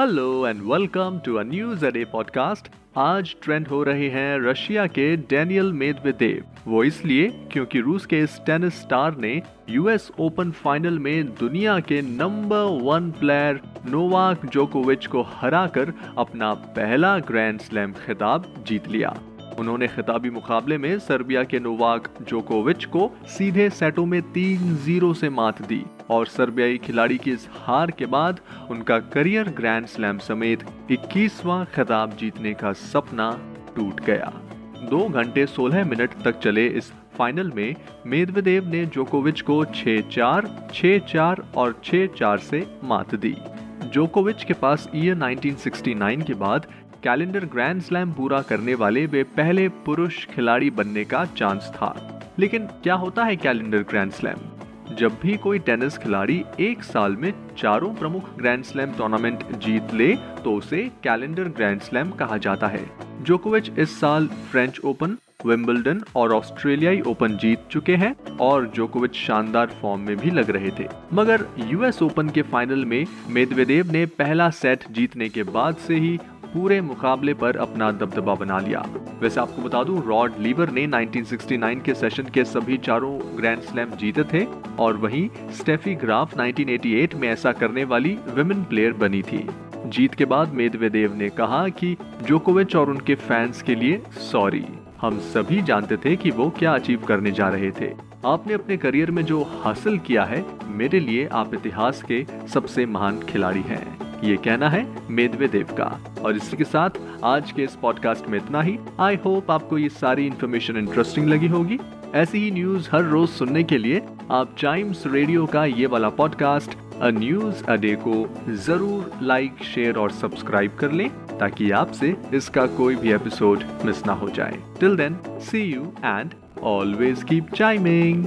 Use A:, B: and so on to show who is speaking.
A: Hello and welcome to a news a day podcast आज trend हो रहे हैं रशिया के डेनियल मेदवेदेव वो इसलिए क्योंकि रूस के इस टेनिस स्टार ने यूएस ओपन फाइनल में दुनिया के नंबर वन प्लेयर नोवाक जोकोविच को हराकर अपना पहला ग्रैंड स्लैम खिताब जीत लिया। उन्होंने खिताबी मुकाबले में सर्बिया के नोवाक जोकोविच को सीधे सेटों में तीन ज़ीरो से मात दी और सर्बियाई खिलाड़ी की इस हार के बाद उनका करियर ग्रैंड स्लैम समेत 21वां खिताब जीतने का सपना टूट गया। दो घंटे 16 मिनट तक चले इस फाइनल में मेदवेदेव ने जोकोविच को 6-4, 6-4 और 6-4 से मात दी। जोकोविच के पास ईयर 1969 के बाद कैलेंडर ग्रैंड स्लैम पूरा करने वाले वे पहले पुरुष खिलाड़ी बनने का चांस था। लेकिन क्या होता है कैलेंडर ग्रैंड स्लैम? जब भी कोई टेनिस खिलाड़ी एक साल में चारों प्रमुख ग्रैंड स्लैम टूर्नामेंट जीत ले तो उसे कैलेंडर ग्रैंड स्लैम कहा जाता है। जोकोविच इस साल फ्रेंच ओपन विंबलडन और ऑस्ट्रेलियाई ओपन जीत चुके हैं और जोकोविच शानदार फॉर्म में भी लग रहे थे। मगर यूएस ओपन के फाइनल में मेदवेदेव ने पहला सेट जीतने के बाद से ही पूरे मुकाबले पर अपना दबदबा बना लिया। वैसे आपको बता दूँ रॉड लीवर ने 1969 के सेशन के सभी चारों ग्रैंड स्लैम जीते थे और वहीं स्टेफी ग्राफ 1988 में ऐसा करने वाली विमेन प्लेयर बनी थी। जीत के बाद मेदवेदेव ने कहा कि जोकोविच और उनके फैंस के लिए सॉरी हम सभी जानते थे कि वो क्या अचीव करने जा रहे थे। आपने अपने करियर में जो हासिल किया है, मेरे लिए आप इतिहास के सबसे महान खिलाड़ी हैं। ये कहना है मेदवेदेव का। और इसी के साथ आज के इस पॉडकास्ट में इतना ही। आई होप आपको ये सारी इन्फॉर्मेशन इंटरेस्टिंग लगी होगी। ऐसी ही न्यूज़ हर रोज सुनने के लिए आप टाइम्स रेडियो का ये वाला podcast a news a day को ज़रूर लाइक शेयर और सब्सक्राइब कर लें। ताकि आपसे इसका कोई भी एपिसोड मिस ना हो जाए। Till then see you and always keep chiming